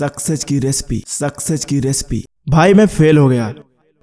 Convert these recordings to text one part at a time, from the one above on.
Success की recipe success की recipe भाई, मैं फेल हो गया।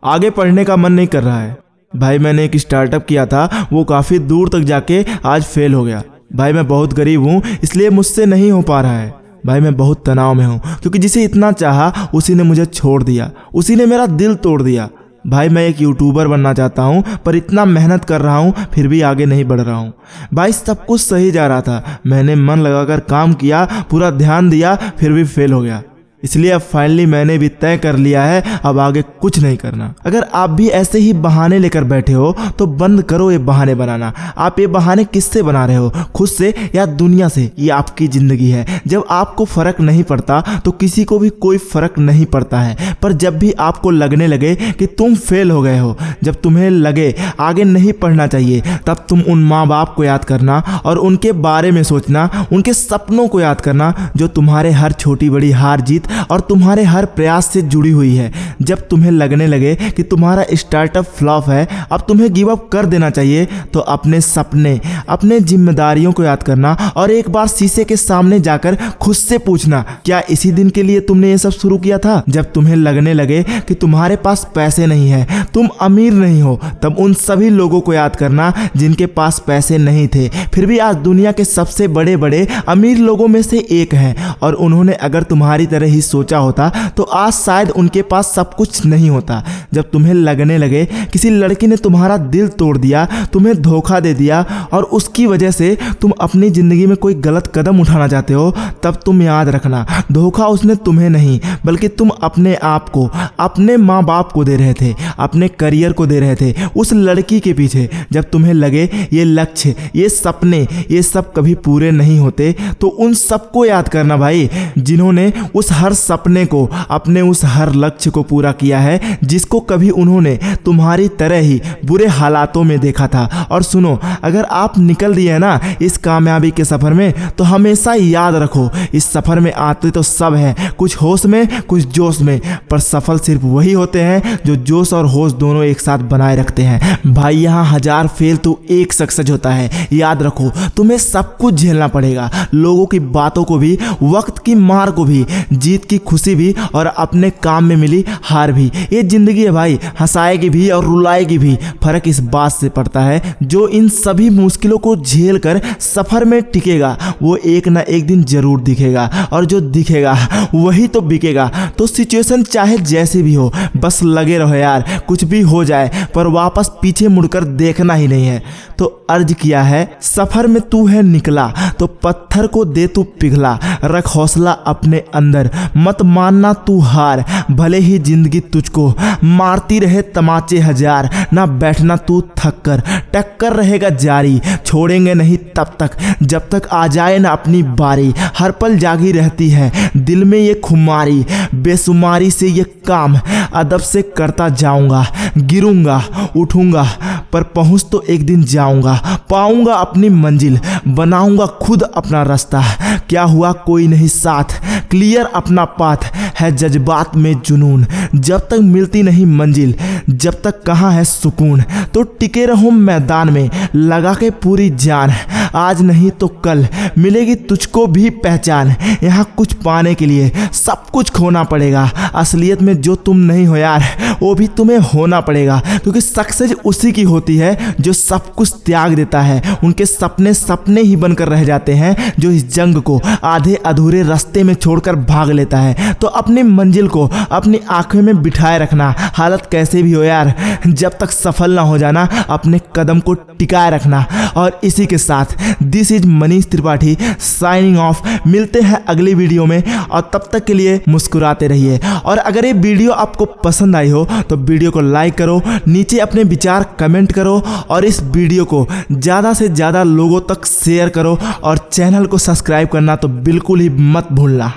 आगे पढ़ने का मन नहीं कर रहा है। भाई, मैंने एक स्टार्टअप किया था, वो काफ़ी दूर तक जाके आज फेल हो गया। भाई, मैं बहुत गरीब हूँ, इसलिए मुझसे नहीं हो पा रहा है। भाई, मैं बहुत तनाव में हूँ, क्योंकि जिसे इतना चाहा, उसी ने मुझे छोड़ दिया। उसी ने मेरा दिल तोड़ दिया। भाई, मैं एक यूट्यूबर बनना चाहता हूँ, पर इतना मेहनत कर रहा हूँ, फिर भी आगे नहीं बढ़ रहा हूँ। भाई, सब कुछ सही जा रहा था। मैंने मन लगाकर काम किया, पूरा ध्यान दिया, फिर भी फेल हो गया। इसलिए अब फाइनली मैंने भी तय कर लिया है, अब आगे कुछ नहीं करना। अगर आप भी ऐसे ही बहाने लेकर बैठे हो तो बंद करो ये बहाने बनाना। आप ये बहाने किससे बना रहे हो? खुद से या दुनिया से? ये आपकी ज़िंदगी है। जब आपको फ़र्क नहीं पड़ता तो किसी को भी कोई फ़र्क नहीं पड़ता है। पर जब भी आपको लगने लगे कि तुम फेल हो गए हो, जब तुम्हें लगे आगे नहीं पढ़ना चाहिए, तब तुम उन माँ बाप को याद करना और उनके बारे में सोचना, उनके सपनों को याद करना जो तुम्हारे हर छोटी बड़ी हार जीत और तुम्हारे हर प्रयास से जुड़ी हुई है। जब तुम्हें लगने लगे कि तुम्हारा स्टार्टअप फ्लॉप है, अब तुम्हें गिव अप कर देना चाहिए तो अपने सपने, अपने जिम्मेदारियों को याद करना और एक बार शीशे के सामने जाकर खुद से पूछना, क्या इसी दिन के लिए तुमने ये सब शुरू किया था? जब तुम्हें लगने लगे कि तुम्हारे पास पैसे नहीं है, तुम अमीर नहीं हो, तब उन सभी लोगों को याद करना जिनके पास पैसे नहीं थे। फिर भी आज दुनिया के सबसे बड़े बड़े अमीर लोगों में से एक हैं और उन्होंने अगर तुम्हारी तरह ही सोचा होता तो आज शायद उनके पास सब कुछ नहीं होता। जब तुम्हें लगने लगे किसी लड़की ने तुम्हारा दिल तोड़ दिया, तुम्हें धोखा दे दिया और उसकी वजह से तुम अपनी ज़िंदगी में कोई गलत कदम उठाना चाहते हो, तब तुम याद रखना, धोखा उसने तुम्हें नहीं बल्कि तुम अपने आप को, अपने माँ बाप को दे रहे थे, अपने करियर को दे रहे थे, उस लड़की के पीछे जब तुम्हें लगे ये लक्ष्य, ये सपने, ये सब कभी पूरे नहीं होते तो उन सबको याद करना भाई, जिन्होंने उस हर सपने को, अपने उस हर लक्ष्य को पूरा किया है, जिसको कभी उन्होंने तुम्हारी तरह ही बुरे हालातों में देखा था। और सुनो, अगर आप निकल दिए ना इस कामयाबी के सफ़र में तो हमेशा याद रखो, इस सफ़र में आते तो सब हैं, कुछ होश में कुछ जोश में, पर सफल सिर्फ़ वही होते हैं जो जोश और होश दोनों एक साथ बनाए रखते हैं। भाई, यहाँ हज़ार फेल तो एक सक्सेस होता है। याद रखो, तुम्हें सब कुछ झेलना पड़ेगा। लोगों की बातों को भी, वक्त की मार को भी, जीत की खुशी भी और अपने काम में मिली हार भी। ये ज़िंदगी है भाई, हंसाएगी भी और रुलाएगी भी। फ़र्क इस बात से पड़ता है, जो इन सभी मुश्किलों को झेल कर सफ़र में टिकेगा, वो एक ना एक दिन ज़रूर दिखेगा। और जो दिखेगा, वही तो बिकेगा। तो सिचुएशन चाहे जैसी भी हो, बस लगे रहो यार, कुछ भी हो जाए, पर वापस पीछे मुड़कर देखना ही नहीं है। तो अर्ज़ किया है, सफ़र में तू है निकला तो पत्थर को दे तू पिघला, रख हौसला अपने अंदर, मत मानना तू हार, भले ही ज़िंदगी तुझको मारती रहे तमाचे हज़ार, ना बैठना तू थक कर टक्कर रहेगा जारी, छोड़ेंगे नहीं तब तक, जब तक आ जाए ना अपनी बारी, हर पल जागी रहती है, दिल में ये खुमारी बेसुमारी से ये काम अदब से करता जाऊँगा गिरूँगा उठूँगा पर पहुँच तो एक दिन जाऊँगा, पाऊँगा अपनी मंजिल, बनाऊँगा खुद अपना रास्ता। क्या हुआ? कोई नहीं, साथ क्लियर अपना पाथ है जज्बात में जुनून। जब तक मिलती नहीं मंजिल, जब तक कहाँ है सुकून? तो टिके रहो मैदान में, लगा के पूरी जान। आज नहीं तो कल, मिलेगी तुझको भी पहचान। यहाँ कुछ पाने के लिए सब कुछ खोना पड़ेगा। असलियत में जो तुम नहीं हो यार, वो भी तुम्हें होना पड़ेगा, क्योंकि सक्सेस उसी की होती है, जो सब कुछ त्याग देता है। उनके सपने सपने ही बनकर रह जाते हैं, जो इस जंग को आधे अधूरे रास्ते में छोड़कर भाग लेता है। तो अपनी मंजिल को अपनी आँखें में बिठाए रखना। हालत कैसे भी हो यार, जब तक सफल ना हो जाना, अपने कदम को टिकाए रखना। और इसी के साथ this is Manish Tripathi signing off मिलते हैं अगली वीडियो में, और तब तक के लिए मुस्कुराते रहिए। और अगर ये वीडियो आपको पसंद आई हो तो वीडियो को लाइक करो, नीचे अपने विचार कमेंट करो, और इस वीडियो को ज़्यादा से ज़्यादा लोगों तक शेयर करो, और चैनल को सब्सक्राइब करना तो बिल्कुल ही मत भूलना।